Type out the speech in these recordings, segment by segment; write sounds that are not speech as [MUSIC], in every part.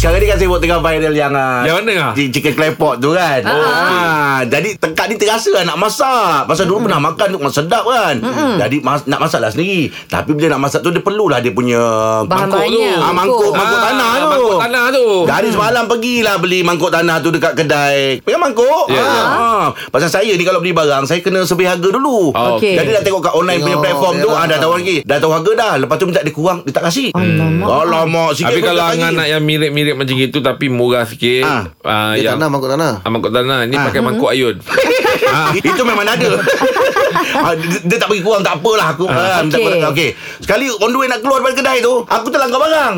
Sekarang ni kan saya buat tengah viral yang uh, Yang mana, ah? Chicken clay pot tu kan oh, ah, Jadi tekak ni terasa lah nak masak Pasal dulu pernah makan tu Memang sedap kan Jadi mas, nak masak lah sendiri Tapi bila nak masak tu Dia perlulah dia punya Bahan-bahannya. Ah, mangkuk, mangkuk Ah, tanah tu. Mangkuk tanah tu. Dari semalam pergilah beli mangkuk tanah tu dekat kedai. Pegang mangkuk. Ya, ha. ya. ha. Pasal saya ni kalau beli barang, saya kena sebih harga dulu. Oh, Okey. Jadi dah tengok kat online punya Tengok, platform tu, ah, dah tahu lagi. Dah tahu harga dah. Lepas tu minta dia kurang, dia tak kasih. Alamak. Alamak, sikit Tapi pun kalau tak Angan bagi. nak yang mirip-mirip macam itu Tapi murah sikit Ah. ah, Dia yang, tanah mangkuk tanah. ah, Mangkuk tanah Ni Ah. pakai mangkuk ayun [LAUGHS] ah. Itu memang ada [LAUGHS] Ah, dia, dia tak bagi kurang Tak apalah aku ah, minta Okey. kurang. Okey Sekali on the way nak keluar daripada kedai tu Aku terlanggar barang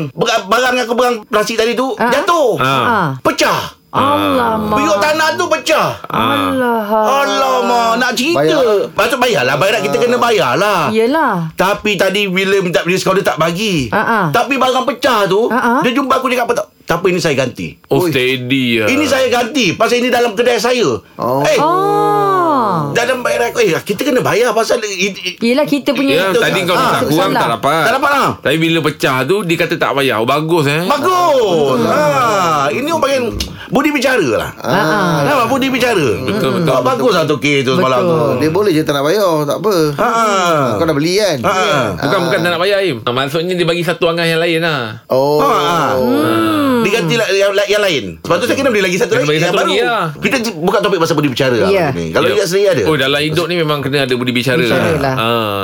Barang yang aku pegang Plastik tadi tu Ah. Jatuh Ah. Pecah Alamak. Biuk tanah tu pecah Ah. Alah. Alamak Nak cerita Bayar. Patut bayarlah Bayar kita kena bayarlah Yelah. Tapi tadi bila minta diskaun dia tak bagi Ah, ah. Tapi barang pecah tu Ah, ah. Dia jumpa aku cakap apa tak apa ini saya ganti Oh Ui. steady ya. Ini saya ganti Pasal ini dalam kedai saya Oh. Eh Oh. Dalam bayar aku Eh kita kena bayar Pasal Yelah kita punya Ya, tadi kau Ah, minta kurang salah. tak dapat Tak dapat lah Tapi bila pecah tu Dia kata tak payah oh, Bagus eh Bagus ha, Ini orang panggil Budi bicara lah Ah, Nampak budi bicara Betul, betul, Ah, Bagus lah tu K tu semalam tu Betul. Dia boleh je tak nak bayar Tak apa Ha. Kau dah beli kan Ha. Bukan bukan tak nak bayar Im Ah, Maksudnya dia bagi satu angan yang lain lah Oh Ha. Diganti lah yang, yang lain Sebab tu saya kena beli lagi satu Kena lagi bagi Yang satu baru lagi lah. Kita buka topik pasal budi bicara lah Ya. ni. Kalau Ya. Ijat sendiri ada Oh dalam hidup ni memang kena ada budi bicara Bicara lah. ah.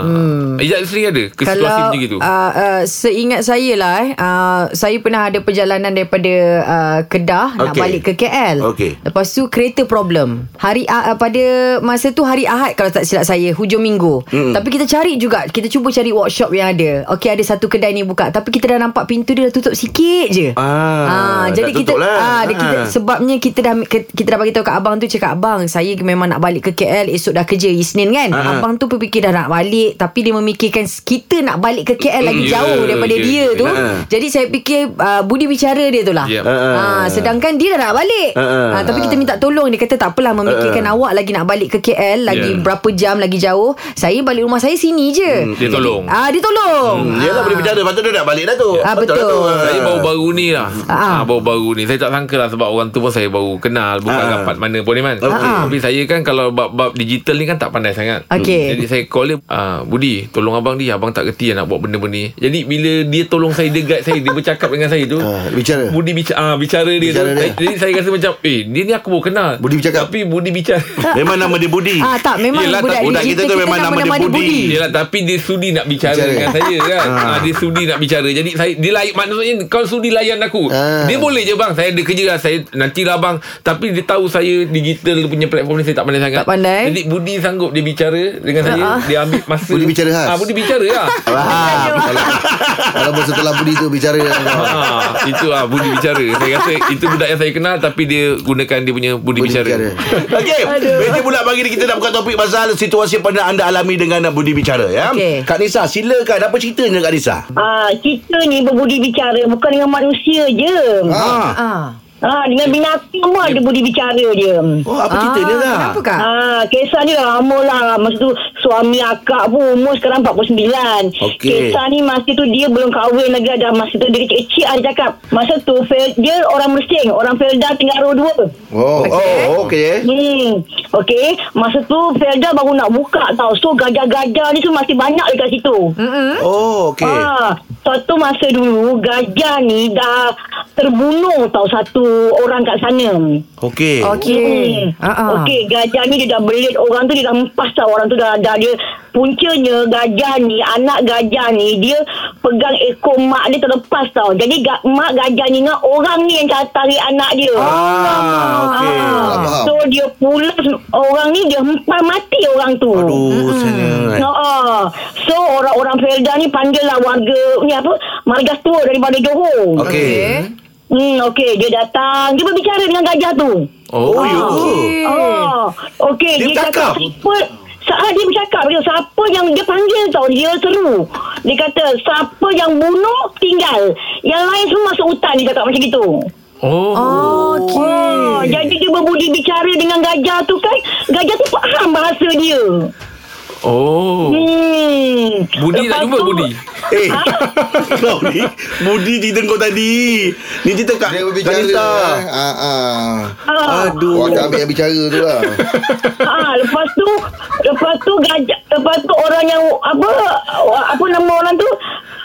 Ijat sendiri ada Ke situasi Kalau macam itu uh, uh, seingat saya lah eh, uh, saya pernah ada perjalanan daripada uh, Kedah nak Okey. Balik ke KL. Okey. Lepas tu kereta problem. Hari uh, pada masa tu hari Ahad kalau tak silap saya, hujung minggu. Mm. Tapi kita cari juga, kita cuba cari workshop yang ada. Okey ada satu kedai ni buka, tapi kita dah nampak pintu dia dah tutup sikit je. Ah, dah jadi kita lah. ah dia kita Ah. sebabnya kita dah kita dah bagi tahu kat abang tu cakap abang saya memang nak balik ke KL esok dah kerja Isnin kan. Ah, ah. Abang tu berfikir dah nak balik tapi dia memikirkan kita nak balik ke KL lagi Ya, jauh daripada ya, dia tu. Ah. Jadi saya fikir uh, budi bicara dia tu lah. Ya. Ah, sedangkan dia nak balik. Ah, ah. Ah, tapi kita minta tolong dia kata tak apalah memikirkan awak lagi nak balik ke KL lagi Ya. berapa jam lagi jauh. Saya balik rumah saya sini je. Dia tolong Ah dia tolong. Hmm, Yelah budi bicara Lepas tu dia nak balik dah tu Ah, lah tu. betul. Saya baru-baru ni lah Ah. ah. Baru-baru ni Saya tak sangka lah Sebab orang tu pun saya baru kenal Bukan Ah. rapat mana pun ni man Okey. Tapi saya kan Kalau bab-bab digital ni kan Tak pandai sangat Okey. Jadi saya call dia ah, Budi Tolong abang dia Abang tak kerti nak buat benda-benda ni Jadi bila dia tolong saya Dia guide saya Dia bercakap dengan saya tu Ah, bicara. Budi bicara, ah, bicara dia Bicara tu dia. Saya- Jadi saya rasa macam Eh dia ni aku baru kenal Budi bercakap. Tapi Budi bicara Memang nama dia Budi Ah tak memang Yelah, budak, tak- budak digital kita tu memang nama dia Budi. Yelah tapi dia sudi nak bicara, Bicara. dengan saya kan ha. Dia sudi nak bicara Jadi saya dia layan Maksudnya kau sudi layan aku Ah. Dia boleh je bang Saya ada kerja lah Saya nantilah bang Tapi dia tahu saya Digital punya platform ni Saya tak pandai sangat Tak pandai. Jadi Budi sanggup dia bicara Dengan saya Ah. Dia ambil masa Budi bicara khas. ah, Budi bicara lah [LAUGHS] Faham Walaupun setelah budi tu bicara. Ah, itu ah Budi bicara. Saya rasa itu budak yang saya kenal tapi dia gunakan dia punya budi, Budi bicara. bicara. [LAUGHS] Okey, meja bulat pagi ni kita nak buka topik pasal situasi pernah anda alami dengan Budi bicara ya. Okey. Kak Nisa, silakan apa ceritanya Kak Nisa? Ah, kita ni berbudi bicara bukan dengan manusia je. Ha. Ah. Ah, dengan binatang pun ada budi bicara dia. Oh, apa ceritanya ah, Kak? Kenapa kak? Ah, kisah ni dah lama lah. Masa tu suami akak pun umur sekarang 49. Okey. Kisah ni masa tu dia belum kahwin lagi ada. Masa tu dia kecil-kecil ada cakap. Masa tu dia orang Mersing. Orang Felda Tenggara 2. Oh, Oh, okey. Hmm. Okey. Masa tu Felda baru nak buka tau. So gajah-gajah ni tu masih banyak dekat situ. Oh, okey. Ah, satu masa dulu gajah ni dah terbunuh tau satu orang kat sana. Okey. Okey. Hmm. Ah, ah. Okey, gajah ni dia dah belit orang tu dia dah empas tau orang tu dah dah dia puncanya gajah ni anak gajah ni dia pegang ekor mak dia terlepas tau. Jadi ga, mak gajah ni ingat orang ni yang tarik anak dia. Ah, okey. Tak faham. So dia pulas orang ni dia hempal mati orang tu. Aduh, saya. Ha. So orang-orang Felda ni panggil lah warga ni apa margas tua daripada Johor. Okey. Hmm okey dia datang dia berbicara dengan gajah tu. Oh, Oh, ya. Okey. Oh. Okey Dia dia, cakap siapa saat dia bercakap dia siapa yang dia panggil tau dia seru. Dia kata siapa yang bunuh tinggal. Yang lain semua masuk hutan dia cakap macam gitu. Oh. Okey. Oh, jadi dia berbudi bicara dengan gajah tu kan. Gajah tu faham bahasa dia. Oh. Hmm. Budi tak Lepas jumpa tu- Budi? Eh [LAUGHS] Kau ni Budi cerita kau tadi Ni cerita kat Dia berbicara eh. ah, ah. Aduh Awak ambil yang bicara tu lah Ah, lepas tu lepas tu gajah lepas tu orang yang apa apa nama orang tu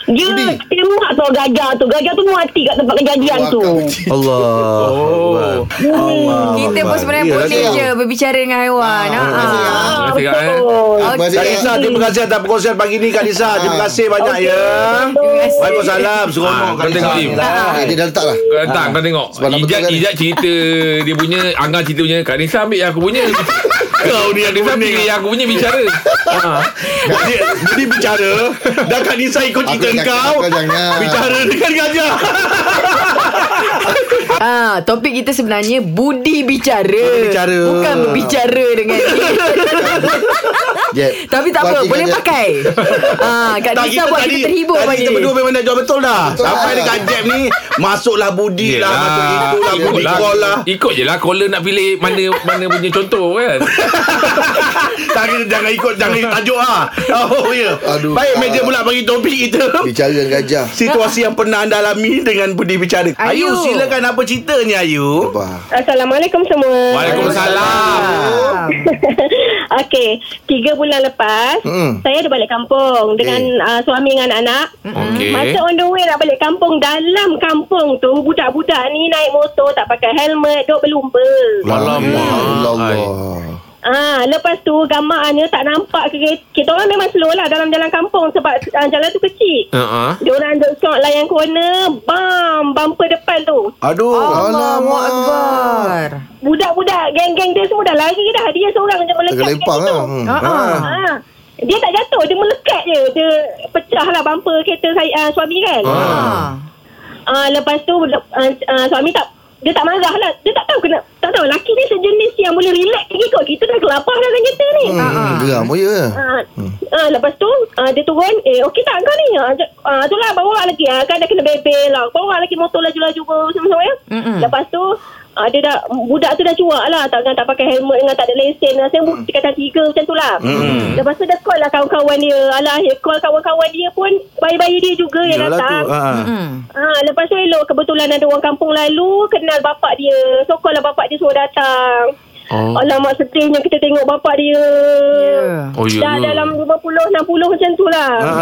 dia Budi. tembak tau gajah tu. Gajah tu mati kat tempat kejadian tu. Allah. Oh. Allah Kita pun sebenarnya boleh je berbicara dengan haiwan. Ha. Ah, Terima kasih, Kak, eh. betul. Terima kasih, atas perkongsian pagi ni Kak Nisa. Terima kasih banyak ya. Terima kasih. Waalaikumsalam. Seronok Ah, Kak. Eh, Dia dah letak lah. Datang kau tengok. Ijat kan? Cerita Dia punya Angah cerita punya. Kak Nisa ambil yang aku punya [LAUGHS] Kau ni yang Nisa pilih yang aku punya bicara ha. Dia, dia bicara Dan Kak Nisa ikut cerita kau jangan. Bicara dengan gajah [LAUGHS] Ah, topik kita sebenarnya budi bicara. Budi bicara. Bukan berbicara dengan dia. [LAUGHS] Jeb, Tapi tak apa, boleh Jeb. pakai. [LAUGHS] Ah, Kak Tak, Nisa buat kita terhibur tadi kita berdua memang dah jawab betul dah Betul Sampai lah. dekat Jeb ni Masuklah Budi lah. Masuk itu lah Budi call lah Ikut je lah Caller nak pilih Mana mana punya contoh kan [LAUGHS] Tak kena jangan ikut Jangan [LAUGHS] tajuk lah Oh ya Aduh. Baik meja pula bagi topik kita Bicara dengan gajah Situasi yang pernah anda alami Dengan Budi bicara Ayu, Ayu. silakan apa ceritanya Ayu Apa? Assalamualaikum semua Waalaikumsalam. Okey, tiga bulan lepas Hmm. saya ada balik kampung dengan uh, suami dengan anak-anak. Okey. Masa on the way nak balik kampung dalam kampung tu budak-budak ni naik motor tak pakai helmet duk berlumba. Alamak. Allah Ah, lepas tu gambarnya tak nampak kereta. Kita orang memang slow lah dalam jalan kampung sebab uh, jalan tu kecil. uh-huh. Dia orang duk shot layan corner, bam, bumper depan tu. Aduh Allahu Akbar. Budak-budak geng-geng dia semua dah lari dah. Dia seorang je melekat. Situ. lah hmm. Ah, ah. Ha. Dia tak jatuh Dia melekat je Dia pecah lah bumper kereta saya uh, suami kan Ah. uh, Lepas tu uh, uh, Suami tak Dia tak marah lah. Dia tak tahu kena Tak tahu. Laki ni sejenis yang boleh relax lagi kot. Kita dah kelapar dalam kereta ni. Hmm, hmm, Geram pun ya. Ah, ah, lepas tu ah, dia turun eh okey tak kau ni? Ah, j- ah, tu lah bawa lagi. Ah, kan dah kena bebel lah. Bawa lagi motor laju-laju sama-sama ya. Mm-mm. lepas tu ah, dia dah budak tu dah cuak lah tak, tak pakai helmet dengan tak ada lesen lah saya bukti kata tiga macam tu lah Mm. lepas tu dia call lah kawan-kawan dia alah call kawan-kawan dia pun bayi-bayi dia juga yang Yalah tu datang ha. Hmm. Ah, lepas tu elok kebetulan ada orang kampung lalu kenal bapak dia. So call lah bapak dia suruh datang. Oh. Alamak sedihnya kita tengok bapak dia. Ya. Oh, Dah dalam 50 60 macam tu lah. Ha.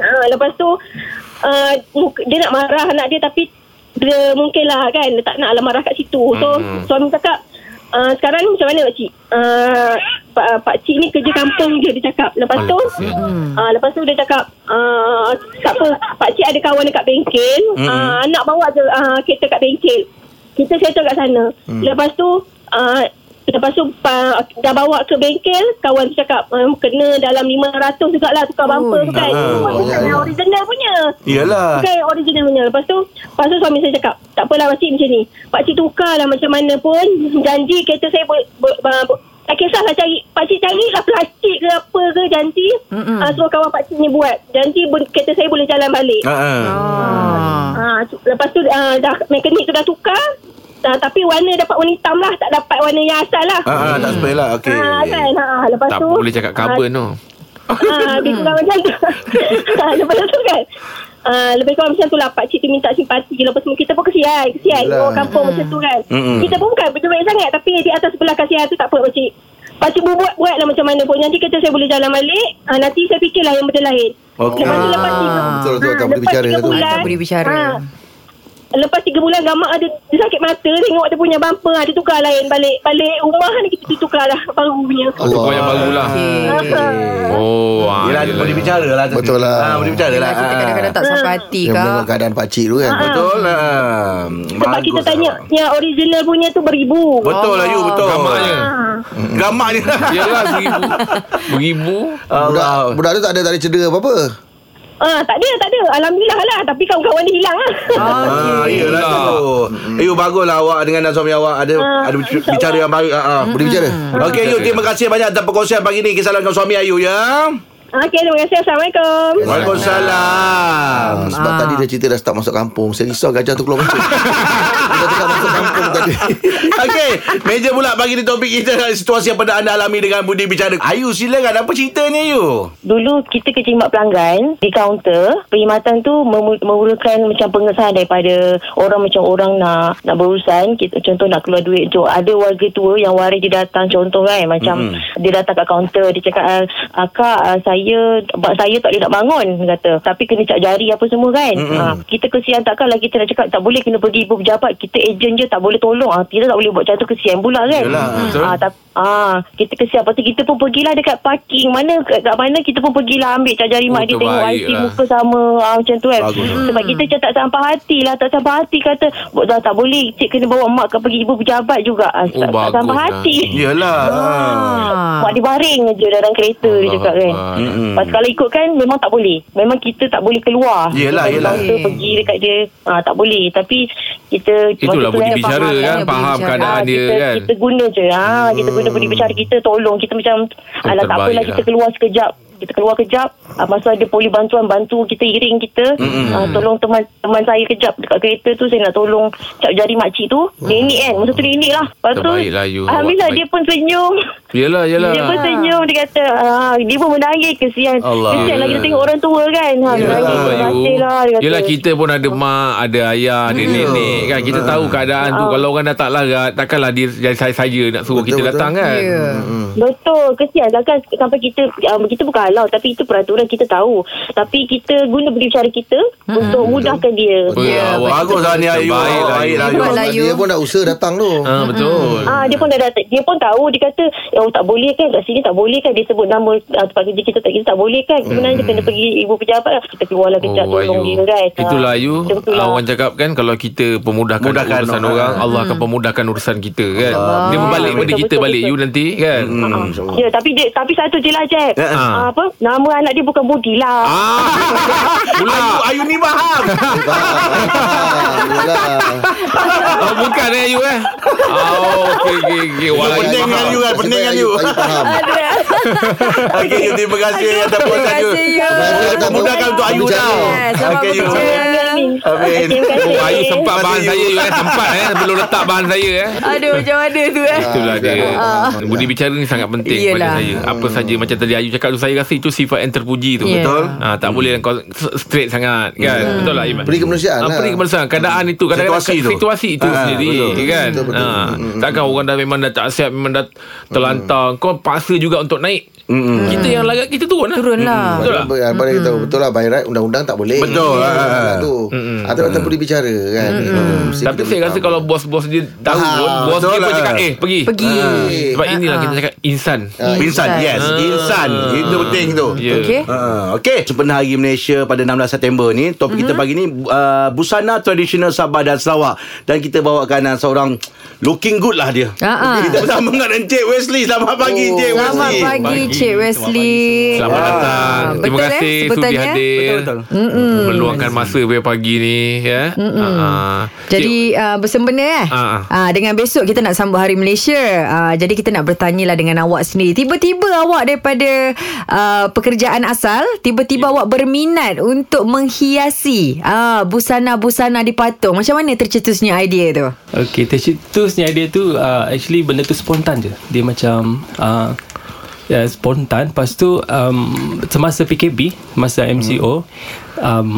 Ha, lepas tu uh, dia nak marah anak dia tapi dia mungkin lah kan tak nak lah marah kat situ. So Hmm. suami cakap uh, sekarang ni macam mana Pak Cik? Uh, Pak, Pak Cik ni kerja kampung je dia cakap. Lepas tu kesian. uh, lepas tu dia cakap uh, tak apa Pak Cik ada kawan dekat bengkel. Mm-mm. Uh, nak bawa je uh, kereta kat bengkel. Kita settle kat sana. Lepas tu uh, Lepas tu uh, dah bawa ke bengkel Kawan tu cakap um, Kena dalam 500 jugalah Tukar bumper tu kan? ah, Bukan yang original punya. Iyalah. Bukan yang original punya. Lepas tu Lepas tu suami saya cakap Tak apalah pakcik macam ni. Pakcik tukar lah macam mana pun. Janji kereta saya boleh ber, ber, ber, Tak kisahlah cari. Pakcik carilah plastik ke apa ke Janji. Uh, Suruh kawan pakcik ni buat. Janji ber, kereta saya boleh jalan balik. Ha. ha. Ah. Tu- lepas tu uh, dah mekanik tu dah tukar. Uh, tapi warna dapat warna hitam lah. Tak dapat warna yang asal lah. Ha, ha, tak spell lah Okey Ha, kan? Ha, lepas Tak tu... boleh cakap carbon tu Ha, lebih kurang macam tu. ha, [LAUGHS] lepas tu kan. Uh, lebih kurang macam tu lah Pakcik tu minta simpati Lepas semua kita pun kesian Kesian Yelah. Orang kampung macam tu kan Mm-mm. Kita pun bukan berduit sangat Tapi di atas sebelah kasihan tu tak apa Pakcik Pakcik pun buat, buat lah macam mana pun Nanti kata saya boleh jalan balik uh, Nanti saya fikirlah yang benda lain Okey. Lepas tu lepas tiga Ah. Betul, betul, ha, tak boleh lepas bicara tiga tu. bulan, Tak boleh bicara. ha, Lepas tiga bulan gamak ada dia sakit mata tengok dia punya bumper ada tukar lain balik balik rumah ni kita tukar lah baru punya. Kau yang baru lah. [LAUGHS] Oh ah, Yelah boleh bicara lah tu. Betul lah. ha, Boleh bicara lah kita kadang-kadang tak sampai hati Yang kak. menengok keadaan pakcik tu kan Betul lah Sebab Bagus kita lah. tanya yang original punya tu beribu. Betul lah you betul Gamaknya Ha. Gamaknya Yelah seribu [LAUGHS] Beribu Budak, budak tu tak ada tak ada cedera apa-apa Ah, tak ada, tak ada. Alhamdulillah lah. Tapi kawan-kawan dia hilang lah. Ah, iyalah tu. Ayu baguslah awak dengan dan suami awak ada Ah, ada bicara yang baik. Ha. Boleh bicara Okey Ayu terima kasih banyak atas perkongsian pagi ni kisah dengan suami Ayu ya. Okey, terima kasih. Assalamualaikum. Waalaikumsalam. Ah, sebab tadi dia cerita dah start masuk kampung. Saya risau gajah tu keluar masuk. [LAUGHS] dia tengah masuk kampung tadi. [LAUGHS] Okey, meja pula bagi di topik kita situasi yang pernah anda alami dengan Budi bicara. Ayu silakan apa ceritanya Ayu? Dulu kita khidmat pelanggan di kaunter. Perkhidmatan tu memerlukan macam pengesahan daripada orang macam orang nak nak berurusan. Kita contoh nak keluar duit. So, ada warga tua yang waris dia datang contoh kan. Macam mm-hmm. dia datang kat kaunter. Dia cakap, "Ah, Kak, ah, saya, bak saya tak boleh nak bangun. Dia kata. Tapi kena cap jari apa semua kan. Mm-hmm. Ha, kita kesian takkanlah kita nak cakap tak boleh kena pergi ibu pejabat. Kita ejen je tak boleh tolong. Ha, kita tak boleh buat macam tu kesian pula kan. Yalah, betul. Ah, tapi ah, kita kesian. Lepas tu kita pun pergilah dekat parking. Mana kat, kat mana kita pun pergilah ambil cap jari Oh, mak dia tengok IC lah. muka sama ah, macam tu kan. Bagus. Sebab kita macam tak sampai hati lah. Tak sampai hati kata "Buat dah tak boleh. Cik kena bawa mak ke pergi ibu pejabat juga. Ah, Oh, tak, tak sampai lah. hati. Yalah. Ah. Mak dia baring je dalam kereta dia cakap kan. Mm-mm. Lepas kalau ikutkan memang tak boleh. Memang kita tak boleh keluar. Yelah, Kita yelah. counter pergi dekat dia. Ah, tak boleh. Tapi kita Itulah budi kan bicara faham kan Faham keadaan Ah, dia kita, kan Kita guna je. Ha, kita guna budi bicara kita tolong. Kita macam alah tak apalah lah. kita keluar sekejap. Kita keluar kejap. Ah, masa ada poli bantuan bantu kita iring kita. Ah, tolong teman teman saya kejap dekat kereta tu saya nak tolong cap jari makcik tu. Nenek kan. Masa tu nenek lah. Lepas tu lah, you. Alhamdulillah dia pun senyum. Yelah yelah Dia pun senyum Dia kata ah, Dia pun menangis Kesian Allah. Kesian lah kita tengok orang tua kan ha, Yelah, Menangis kasih lah dia kata. Yelah kita pun ada mak Ada ayah Ada nenek kan Kita tahu keadaan tu Kalau orang dah tak larat Takkanlah dia jadi saya-saya Nak suruh Betul, kita betul. datang kan Ya. Betul Kesian lah kan Sampai kita um, Kita bukan halau. Tapi itu peraturan kita tahu. Tapi kita guna berbicara kita Untuk mudahkan dia. Oh, Ya, Bagus lah ni Ayu. Lah, lah Ayu. Lah. Dia pun dah usaha datang tu. Ah, Betul. Ah dia pun dah datang. Dia pun tahu. Dia kata oh tak boleh kan? Kat sini tak boleh kan? Dia sebut nama uh, tempat kerja kita tak kita tak boleh kan? Sebenarnya kena pergi ibu pejabat kita keluarlah kejap Oh, tolong dia kan? Itulah Ah, Ayu. lah. Orang cakap kan Kalau kita pemudahkan Mudahkan urusan orang. orang Allah akan pemudahkan urusan kita kan? Dia berbalik pada Betul, kita betul, balik betul. You nanti kan? Ah, Ya tapi dia tapi satu je lah Jeb. Eh. Ah, apa nama anak dia bukan Budi lah Ah, [LAUGHS] Ayu, Ayu ni faham. Ah, oh, [LAUGHS] Bukan eh Ayu eh Oh okey okey okey Pening dengan Ayu kan. Pening dengan Ayu. Ayu faham. [LAUGHS] Okey, Ayu, terima kasih atas puasan Ayu. kasih, memudahkan untuk Ayu tau. Okey, Ayu. Amin. Terima kasih. Oh, Ayu sempat bahan saya Ayu. you, eh. Sempat eh. Belum letak bahan saya eh. Aduh macam mana tu eh? Itulah dia. Budi bicara ni sangat penting Yelah. pada saya. Apa saja Macam tadi Ayu cakap tu Saya rasa itu sifat yang terpuji tu. Ya. Betul. ha, Tak boleh kau straight sangat kan? Betul lah Iman? Beri kemanusiaan Ah, lah. Beri kemanusiaan. Keadaan itu Kadang-kadang Situasi tu. Situasi itu Ah, sendiri betul. kan? Betul, betul. ha, Takkan orang dah memang dah tak siap Memang dah terlantar. Kau paksa juga untuk naik. Kita yang larat Kita turun lah. Turun lah. Betul tak? Apa dia tahu betul lah by right undang-undang tak boleh. Betul, Ya, ah. Tu. Atau tak boleh bicara kan. Hmm, mesti Tapi saya rasa kalau bos-bos dia tahu pun Bos dia pun lah. cakap Eh pergi Pergi Sebab inilah Ah, kita cakap Insan Insan, yes. Insan. Itu penting tu. Ya. Okey Uh, Okey, sempena Hari Malaysia pada 16 September ni, topik mm-hmm. kita pagi ni uh, busana tradisional Sabah dan Sarawak dan kita bawakan uh, seorang looking good lah dia. Ah. Kita bersama dengan Encik Wesley. Selamat pagi Oh, Encik Selamat Wesley. pagi Cik Wesley Selamat datang. Terima kasih eh, sudi hadir. Betul, Meluangkan masa pada pagi ni ya. Uh, Jadi uh, bersempena eh Ah, ah. uh, Dengan besok kita nak sambut Hari Malaysia uh, Jadi kita nak bertanya lah dengan awak sendiri Tiba-tiba awak daripada uh, pekerjaan asal Tiba-tiba awak berminat untuk menghiasi uh, Busana-busana di patung Macam mana tercetusnya idea tu? Okay, tercetusnya idea tu uh, actually benda tu spontan je. Dia macam uh, ya, spontan. Lepas tu um, semasa PKP, masa MCO, um,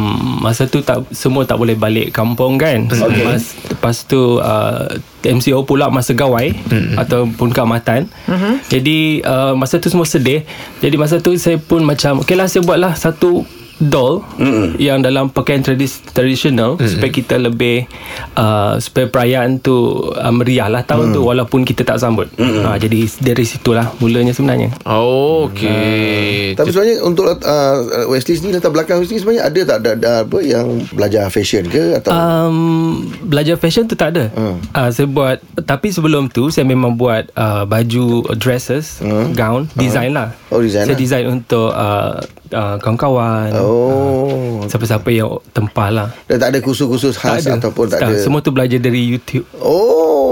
masa tu tak semua tak boleh balik kampung kan. Okay. Mas, lepas tu uh, MCO pula masa gawai hmm. ataupun keamatan. Uh-huh. Jadi uh, masa tu semua sedih. Jadi masa tu saya pun macam okay lah saya buatlah satu doll mm yang dalam pakaian tradis- tradisional mm supaya kita lebih uh, supaya perayaan tu uh, meriah lah tahun mm. tu walaupun kita tak sambut. Mm uh, jadi dari situlah mulanya sebenarnya. Oh, okey. Tapi sebenarnya untuk uh, Wesley sendiri latar belakang Wesley sebenarnya ada tak ada, ada apa yang belajar fashion ke atau Um, belajar fashion tu tak ada. Hmm. Uh, saya buat tapi sebelum tu saya memang buat uh, baju dresses, Hmm. gown, design lah. Oh, design Saya lah. design untuk uh, uh, kawan-kawan Oh Siapa-siapa yang tempah lah Dan tak ada kursus-kursus khas Ataupun tak ada Semua tu belajar dari YouTube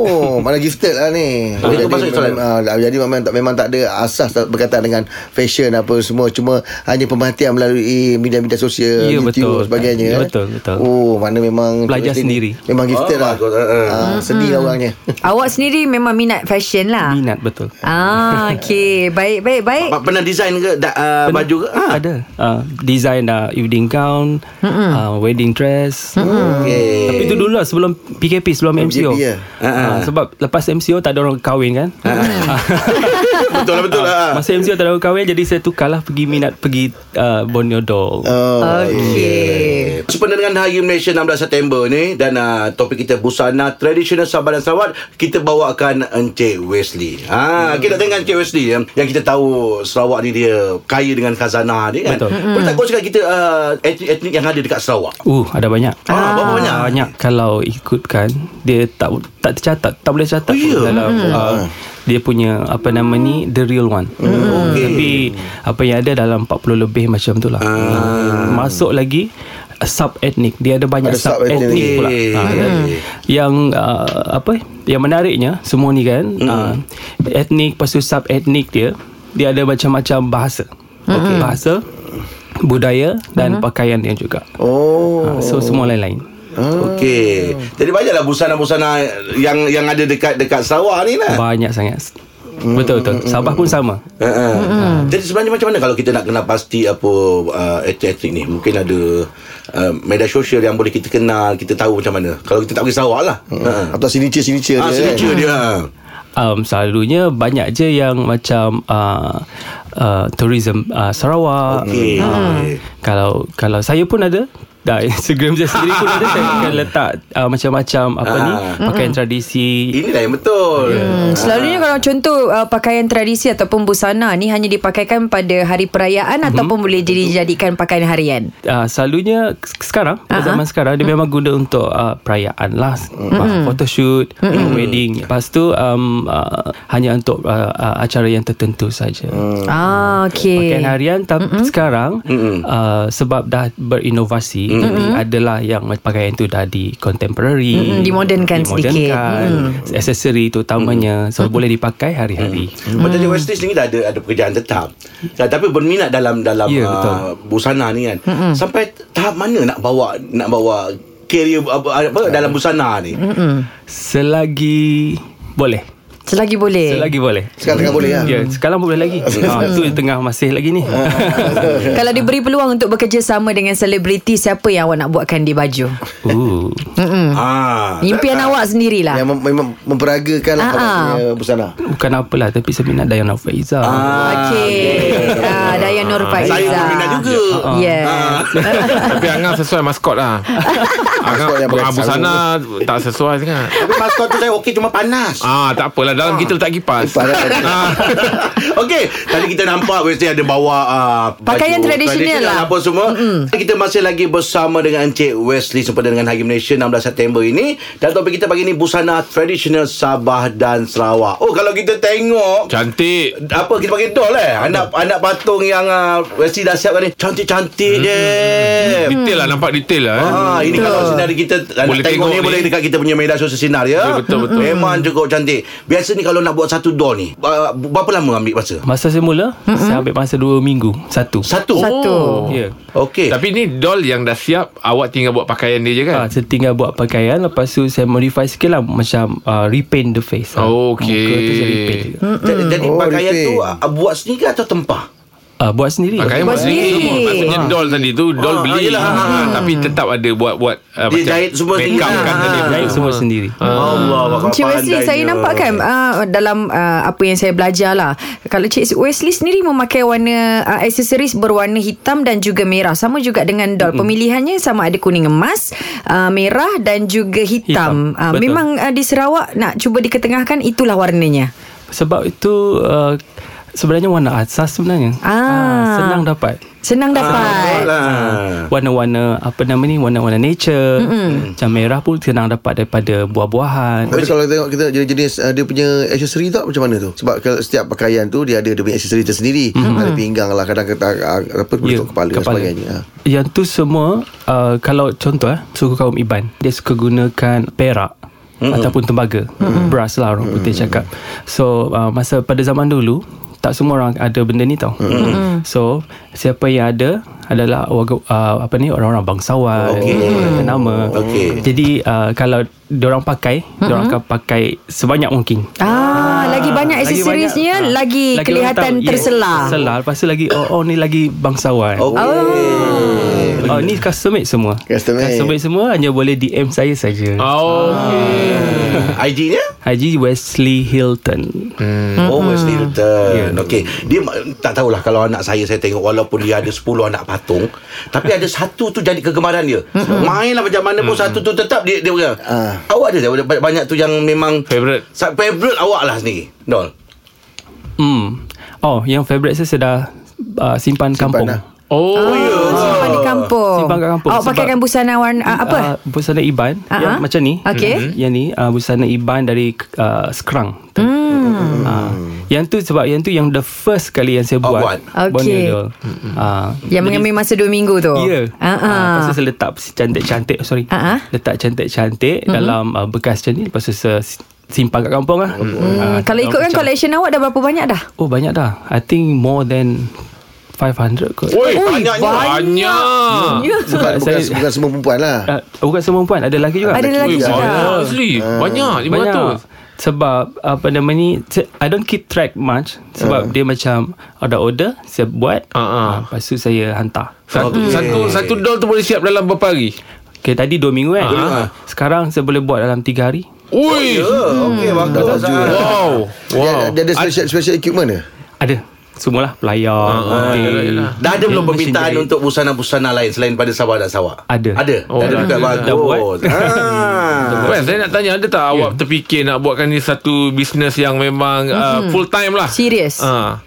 Oh, mana gifted lah ni. Itu [LAUGHS] jadi, memang, ah, jadi memang tak memang tak ada asas tak berkaitan dengan fashion apa semua cuma hanya pemerhatian melalui media-media sosial, Ya, YouTube betul. sebagainya. Ya, eh. betul, betul. Oh, mana memang Belajar ni sendiri. Memang gifted Oh, lah. Ah, Ah, sedih lah orangnya. [LAUGHS] Awak sendiri memang minat fashion lah. Minat betul Ah, okey. Baik, baik, baik. Pernah design ke da, uh, baju ke? Ha. Ada uh, Design uh, evening gown uh, Wedding dress. Okey. Tapi itu dulu lah Sebelum PKP Sebelum MCO ya. uh, Sebab lepas MCO Tak ada orang kahwin kan? [LAUGHS] Betul lah betul lah. Masa MCO tak ada orang kahwin Jadi saya tukar lah Pergi minat Pergi uh, Borneo Doll Oh, Okey. Sempena dengan Hari Malaysia 16 September ni dan uh, topik kita busana tradisional Sabah dan Sarawak kita bawakan Encik Wesley. Ha kita dengan Encik Wesley yang, yang kita tahu Sarawak ni dia kaya dengan khazanah kan. Betul. Boleh tak kongsikan kita uh, etnik-etnik yang ada dekat Sarawak? Uh, ada banyak. Ah, berapa banyak? Banyak. Kalau ikutkan dia tak tak tercatat, tak boleh catat Oh, ya? dalam uh, dia punya apa nama ni the real one. Hmm, okey. Tapi apa yang ada dalam 40 lebih macam tu lah. Ah. Masuk lagi sub etnik. Dia ada banyak Ada sub etnik pula. Ha, yang uh, apa yang menariknya semua ni kan uh, etnik lepas tu sub etnik dia dia ada macam-macam bahasa. Okay. Bahasa budaya dan pakaian dia juga. Oh. Ha, so semua lain-lain. Okey. Jadi banyaklah busana-busana yang yang ada dekat dekat Sarawak ni lah. Banyak sangat. Betul betul. Sabah pun sama. Uh-huh. Jadi sebenarnya macam mana kalau kita nak kenal pasti apa uh, etnik-etnik ni? Mungkin ada uh, media sosial yang boleh kita kenal, kita tahu macam mana. Kalau kita tak pergi Sarawak lah. Uh-huh. Atau signature-signature Ah, dia signature kan. dia. Um, selalunya banyak je yang macam uh, uh, tourism uh, Sarawak. Okey. Uh, kalau kalau saya pun ada Dah [LAUGHS] Instagram saya sendiri pun ada. Saya akan [LAUGHS] letak uh, Macam-macam Apa ni Ah. Pakaian tradisi. Inilah yang betul. Hmm, selalunya kalau contoh uh, pakaian tradisi ataupun busana ni hanya dipakaikan pada hari perayaan ataupun boleh dijadikan pakaian harian. uh, Selalunya Sekarang Pada zaman sekarang Dia memang guna untuk uh, Perayaan lah. Uh, Photoshoot uh, Wedding. Lepas tu um, uh, Hanya untuk uh, uh, Acara yang tertentu saja. Ah, okey. Pakaian harian Tapi sekarang uh, Sebab dah berinovasi Jadi adalah yang Pakaian tu dah di Contemporary Mm-mm, dimodernkan sedikit. dimodernkan, Aksesori terutamanya So boleh dipakai hari-hari Macam hmm. Wesley sendiri dah ada ada pekerjaan tetap. Tapi berminat dalam dalam Ya, uh, betul. busana ni kan. Sampai tahap mana nak bawa nak bawa career apa, apa dalam busana ni? Selagi Boleh Selagi boleh. Selagi boleh Sekarang tengah boleh lah. Ya, sekarang boleh lagi. ha, tu tengah masih lagi ni. [LAUGHS] Kalau diberi peluang untuk bekerja sama dengan selebriti, siapa yang awak nak buatkan di baju? Ah. Impian awak sendirilah. Yang mem- memang memperagakan lah Ah, awak ah. punya busana. Bukan apalah tapi saya minat Dayana Faiza. Okey. Ah, Dayan Nur Faiza. Saya pun minat juga. Yeah. Tapi Angah sesuai maskot lah [LAUGHS] Angah Maskot yang ah, biasa. busana tak sesuai sangat Tapi maskot tu saya okey cuma panas. Ah tak apalah dalam kita letak kipas. [LAUGHS] Ah. Okey, tadi kita nampak Wesley ada bawa uh, Pakaian tradisional lah. apa semua. Mm-hmm. Kita masih lagi bersama dengan Encik Wesley sempena dengan Hari Malaysia 16 September ini dan topik kita pagi ini busana tradisional Sabah dan Sarawak. Oh, kalau kita tengok Cantik. apa kita panggil doll eh anak anak patung yang uh, Wesley dah siapkan ni cantik-cantik Hmm, je Detail lah nampak detail lah. eh. Ah, ini kalau sinar kita nak Boleh tengok, tengok ni, ni. boleh dekat kita punya media sosial sinar ya. Ya, betul, betul. Memang cukup cantik. Biasa ni kalau nak buat satu doll ni, berapa lama ambil masa? Masa saya mula, saya ambil masa 2 minggu. Satu. Satu. Satu. Ya. Okey. Tapi ni doll yang dah siap Awak tinggal buat pakaian dia je Ah, kan saya tinggal buat pakaian Lepas tu saya modify sikit lah Macam uh, repaint the face lah. Okey. Muka tu saya repaint juga Jadi, jadi Oh, pakaian repaint. tu uh, buat sendiri atau tempah? Uh, Buat sendiri. Pakaian Buat buat sendiri. Maksudnya doll tadi tu Doll Ah, beli yelah. Ah, Tapi tetap ada buat-buat uh, Dia jahit semua sendiri lah. kan tadi. Jahit semua sendiri. Allah, Cik Wesley saya nampak kan uh, dalam uh, apa yang saya belajar lah. Kalau Cik Wesley sendiri memakai warna uh, aksesoris berwarna hitam dan juga merah. Sama juga dengan doll. Pemilihannya sama ada kuning emas uh, merah dan juga hitam, Hitam, Uh, betul. memang uh, di Sarawak nak cuba diketengahkan itulah warnanya. Sebab itu uh, Sebenarnya warna asas sebenarnya Ah. Senang dapat Senang dapat. Ah, lah. Warna-warna Apa nama ni Warna-warna nature mm Macam merah pun Senang dapat daripada Buah-buahan Tapi kalau tengok kita jenis-jenis uh, dia punya aksesori tu macam mana tu? Sebab kalau setiap pakaian tu dia ada dia punya aksesori tersendiri. Mm-hmm. Ada pinggang lah, kadang kata uh, apa Ya, yeah, kepala, dan sebagainya. Ha. Yang tu semua uh, Kalau contoh eh Suku kaum Iban Dia suka gunakan perak mm-hmm. Ataupun tembaga mm-hmm. Brass lah orang putih mm-hmm. cakap So uh, Masa pada zaman dulu tak semua orang ada benda ni tau. Mm-hmm. So siapa yang ada adalah warga uh, apa ni orang-orang bangsawan, okay. nama. Okey. Jadi uh, kalau diorang pakai, mm-hmm. diorang akan pakai sebanyak mungkin. Ah, lagi banyak Lagi aksesorisnya banyak, lagi, ah. Lagi kelihatan orang tahu, terselah. Yes, terselah. Lepas tu lagi oh, oh ni lagi bangsawan. Okey. Oh ni custom made semua Custom made. Custom made semua Hanya boleh DM saya saja Oh, okay. IG-nya? Haji Wesley Hilton Oh Wesley Hilton Ya. Okey Dia tak tahulah Kalau anak saya Saya tengok Walaupun dia ada 10 anak patung Tapi ada satu tu Jadi kegemaran dia Mainlah macam mana pun Satu tu tetap Dia, dia Ah. Awak ada tak banyak- Banyak tu yang memang Favourite. sa- Favourite awak lah sendiri Dol hmm. Oh yang favourite saya Sudah uh, simpan, kampung lah. Oh, ya. Simpan di kampung. Simpan kat kampung. Awak Sebab- pakaikan busana warna uh, apa? Uh, busana Iban Ah, yang. Macam ni Okey. Mhm. Yang ni uh, Busana Iban dari uh, Skrang hmm. uh, Yang tu sebab Yang tu yang the first kali Yang saya Oh, buat buat. Okey. Bonnet uh, Yang mengambil masa 2 minggu tu. Ya. Ah, ah. Ah, Lepas tu saya letak cantik-cantik Sorry Ah, ah. Letak cantik-cantik mm-hmm. Dalam uh, bekas macam ni Lepas tu saya simpan kat kampung lah Hmm, Ah, kalau ikutkan collection awak dah berapa banyak dah? Oh banyak dah I think more than 500 kot Oi, Oi, banyaknya. banyak. Sebab bukan, saya- bukan semua perempuan lah. uh, Bukan semua perempuan Ada lelaki juga Ada lelaki juga. banyak asli. Banyak, 500. Banyak Sebab Apa nama ni I don't keep track much Sebab dia macam Ada order Saya buat Ah, ah. Ah, Lepas tu saya hantar Satu, Okey. satu, satu doll tu boleh siap dalam berapa hari? Okay tadi 2 minggu kan Ah. Sekarang saya boleh buat dalam 3 hari Ui. Ya Okey bagus Wow. Dia, Wow. dia ada special, special equipment ke? Ada Semualah Pelayar ah, gunting. yalah, yalah. Dah ada belum permintaan untuk busana-busana lain Selain pada Sabah dan Sarawak? Ada. Ada? Oh, dah ada dekat ada. bagus Dah buat. ah. [LAUGHS] Well, saya nak tanya ada tak awak terfikir nak buatkan ni satu bisnes yang memang uh, full time lah? Serius. Ah.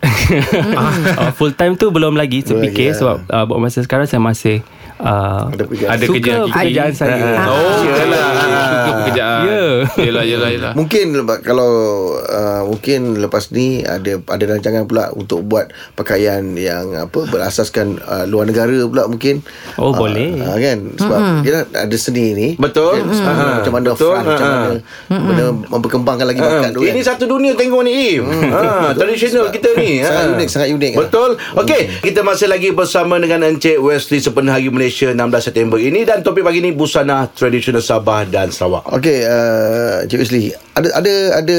uh, [LAUGHS] Full time tu belum lagi Saya Belum fikir lagi, Sebab uh, buat masa sekarang Saya masih uh, Ada pekerjaan. Ada Suka kerja pekerjaan saya Oh, yalah. Suka pekerjaan. Ya. Yalah, yalah, yalah. Mungkin lepas- kalau uh, mungkin lepas ni ada ada rancangan pula untuk buat pakaian yang apa berasaskan uh, luar negara pula mungkin. Oh, Ah, boleh. ah, kan sebab mm-hmm. dia ada seni ni. Betul. Kan, Mm-mm. ah, macam mana Betul. front, macam Ah. mana benda memperkembangkan lagi bakat tu kan. Ini satu dunia tengok ni Im. ha, tradisional kita ni. sangat unik, sangat unik. Betul. Okey, kita masih lagi bersama dengan Encik Wesley sepenuh hari Malaysia 16 September ini dan topik pagi ni busana tradisional Sabah dan Sarawak. Okey, uh, Cik Wesley, ada ada ada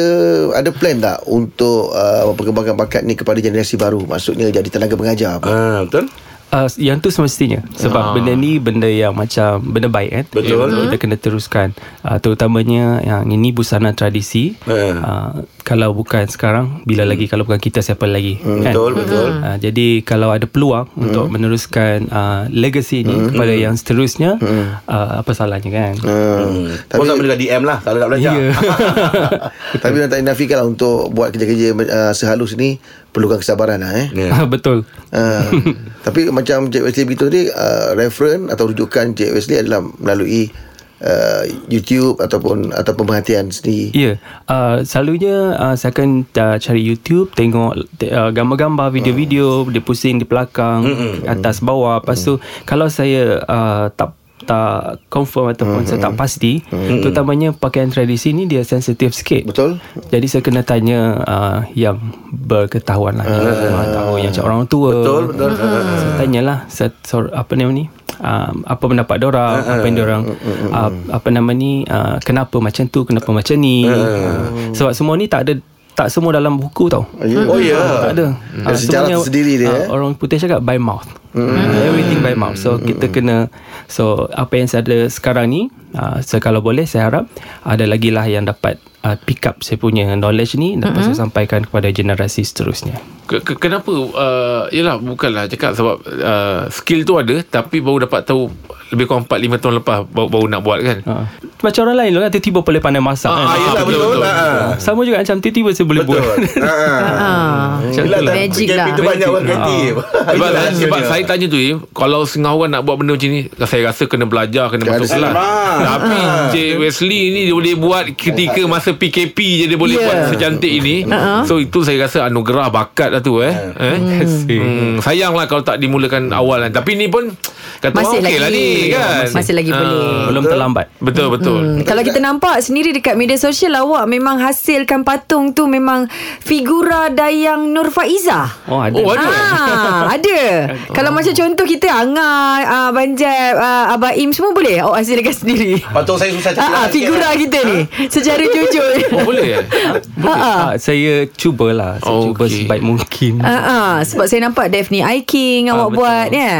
ada plan tak untuk uh, memperkembangkan bakat ni kepada generasi baru? Maksudnya jadi tenaga pengajar apa? Ha, betul? Uh, Yang tu semestinya Sebab Ah. benda ni Benda yang macam Benda baik kan Betul. Yang Kita kena teruskan uh, Terutamanya Yang ini busana tradisi Eh. uh, Kalau bukan sekarang Bila lagi Kalau bukan kita Siapa lagi Hmm, kan? betul, betul. Uh, jadi kalau ada peluang Untuk meneruskan uh, Legacy ni Kepada yang seterusnya uh, Apa salahnya kan Hmm. Tapi kau tak boleh DM lah kalau nak belajar. Ya. [LAUGHS] Tapi nak tak nafikan lah untuk buat kerja-kerja uh, sehalus ni perlukan kesabaran lah eh. Ya. Betul Uh, [LAUGHS] tapi macam Cik Wesley begitu tadi uh, referen atau rujukan Cik Wesley adalah melalui uh, YouTube ataupun atau pemerhatian sendiri. Ya, yeah. uh, selalunya uh, saya akan uh, cari YouTube tengok uh, gambar-gambar, video-video dia pusing di belakang, mm-hmm. atas bawah. Lepas tu kalau saya uh, tak tak confirm ataupun mm-hmm. saya tak pasti, mm-hmm. terutamanya pakaian tradisi ni dia sensitif sikit. Betul? Jadi saya kena tanya uh, yang berketahuan lah, yang tahu yang macam orang tua. Betul, betul. Saya tanyalah saya, apa nama ni? Um, apa pendapat orang apa yang orang uh, apa nama ni uh, kenapa macam tu kenapa macam ni uh, sebab semua ni tak ada tak semua dalam buku tau Oh ya. tak ada Ada sejarah semuanya, tersendiri dia, eh? orang putih cakap by mouth everything by mouth so kita kena so apa yang saya ada sekarang ni uh, so kalau boleh saya harap ada lagi lah yang dapat uh, pick up saya punya knowledge ni dapat mm-hmm. saya sampaikan kepada generasi seterusnya Ke- ke- Kenapa uh, Yelah bukanlah cakap Sebab uh, Skill tu ada Tapi baru dapat tahu Lebih kurang 4-5 tahun lepas Baru, baru nak buat kan uh, macam orang lain lah kan tiba-tiba boleh pandai masak Ah, kan Ah, yelah betul, betul. betul. Ah. sama juga macam tiba-tiba saya boleh Betul. buat Ha. Ah. Macam Yelah tu lah. Magic lah. tu banyak orang sebab, sebab hasilnya. saya tanya tu Kalau setengah orang nak buat benda macam ni Saya rasa kena belajar Kena masuk kelas alamak. Tapi Cik Wesley ni Dia boleh buat Ketika masa PKP je Dia boleh Yeah. buat secantik ini. So itu saya rasa Anugerah bakat lah tu eh, eh? Hmm, Sayang lah Kalau tak dimulakan awal kan. Tapi ni pun Kata Masih orang okey lagi. lah ni kan? Masih lagi Ah, boleh. Belum terlambat. Betul betul. Hmm, kalau kita nampak sendiri dekat media sosial awak memang hasilkan patung tu memang figura Dayang Nur Faizah. oh ada. Oh ada? Ah, ada. [LAUGHS] Kalau macam contoh kita Angah, uh, Banjat, uh, Abah Im semua boleh? Awak hasilkan sendiri. Patung saya susah cari Ah, ah, lah figura lah. kita ni secara jujur. [LAUGHS] Oh boleh eh? [LAUGHS] Ah, ah. Ah, saya cubalah saya Oh, cuba sebaik mungkin. Ah, ah, sebab saya nampak Daphne Eye King awak betul. buat ya.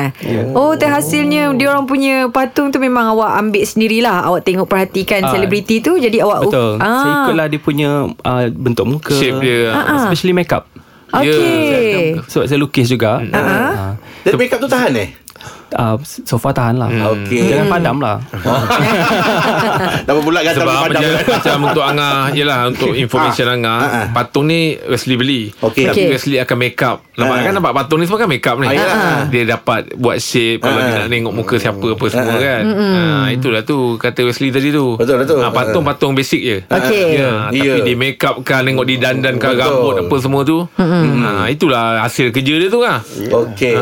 Oh, terhasilnya dia orang punya patung tu memang awak ambil sendirilah. Awak tengok perhatikan Ah, selebriti tu jadi awak betul Ah. saya ikutlah dia punya uh, bentuk muka Shape dia. Ah. especially makeup Okey. sebab saya lukis juga uh, Dan makeup tu tahan eh? Uh, so far tahan lah Okey. jangan padam lah [LAUGHS] Nama pula kata Sebab padam. macam, macam untuk Angah Yelah untuk [LAUGHS] information Ah, Angah ah, ah. Patung ni Wesley beli Okey. Tapi Okey. Wesley akan make up Nampak Ah. kan nampak patung ni semua kan make up ni Ah, yalah. Dia dapat buat shape Kalau Ah. dia nak tengok muka siapa apa semua kan ah, Itulah tu kata Wesley tadi tu Betul, betul. Ah, Patung-patung basic je Okey. Ya, Tapi Ya. dia make up kan Tengok dia dandankan Betul. rambut apa semua tu ah, Itulah hasil kerja dia tu lah Okey.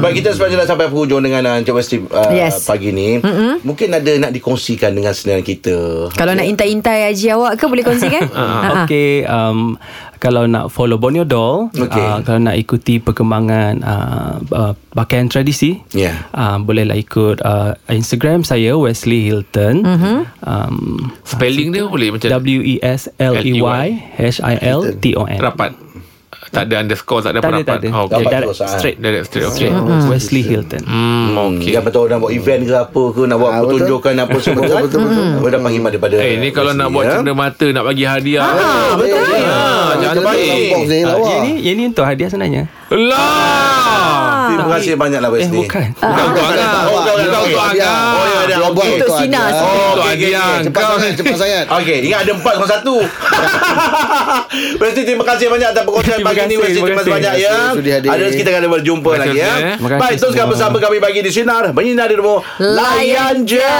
Baik kita dah sampai penghujung dengan uh, Encik Westi uh, Yes. pagi ni. Mm-hmm. Mungkin ada nak dikongsikan dengan senayan kita. Kalau nak intai-intai haji awak ke boleh kongsikan? Ha, ha. Okay um, Kalau nak follow Borneo Doll Okey. uh, Kalau nak ikuti perkembangan uh, uh, Pakaian tradisi Ya. uh, Bolehlah ikut uh, Instagram saya Wesley Hilton mm-hmm. um, Spelling dia boleh macam E W-E-S-L-E-Y H-I-L-T-O-N Rapat Tak ada underscore Tak ada Tak ada, rapat tak ada. oh, okay. Direct, ah. straight Direct straight Okay Mm. Wesley Hilton Hmm, okay. Yang betul nak buat event ke apa ke Nak buat betul. pertunjukan apa semua Betul, kan betul, betul. Boleh dah panggil daripada Eh ni kalau nak buat ya. cenderamata Nak bagi hadiah Ah, betul. Ah, jangan Kita baik. dalam box ni lawa. Yang ni Yang ni untuk hadiah sebenarnya Lah Terima kasih banyak lah Eh Wesley bukan Bukan untuk Angah Oh, bukan, Bukan bukan. Untuk. Angah Oh, ya, Okey. Untuk hadiah. Oh, untuk okey. Cepat sangat Cepat sangat [LAUGHS] Okey, ingat ada empat kosong satu. [LAUGHS] Wesley terima kasih banyak atas perkongsian pagi ni kasih, Wesley. terima Terima kasih banyak ya. Hadir. Ada kita akan berjumpa lagi ya. eh. Baik, teruskan bersama kami pagi di Sinar. Menyinar di rumah. Layan je.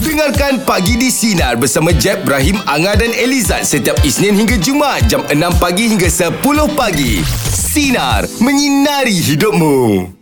Dengarkan Pagi di Sinar bersama Jeb, Ibrahim, Anga dan Elizad setiap Isnin hingga Jumaat jam 6 pagi hingga 10 pagi. Sinar. Menyinari hidupmu.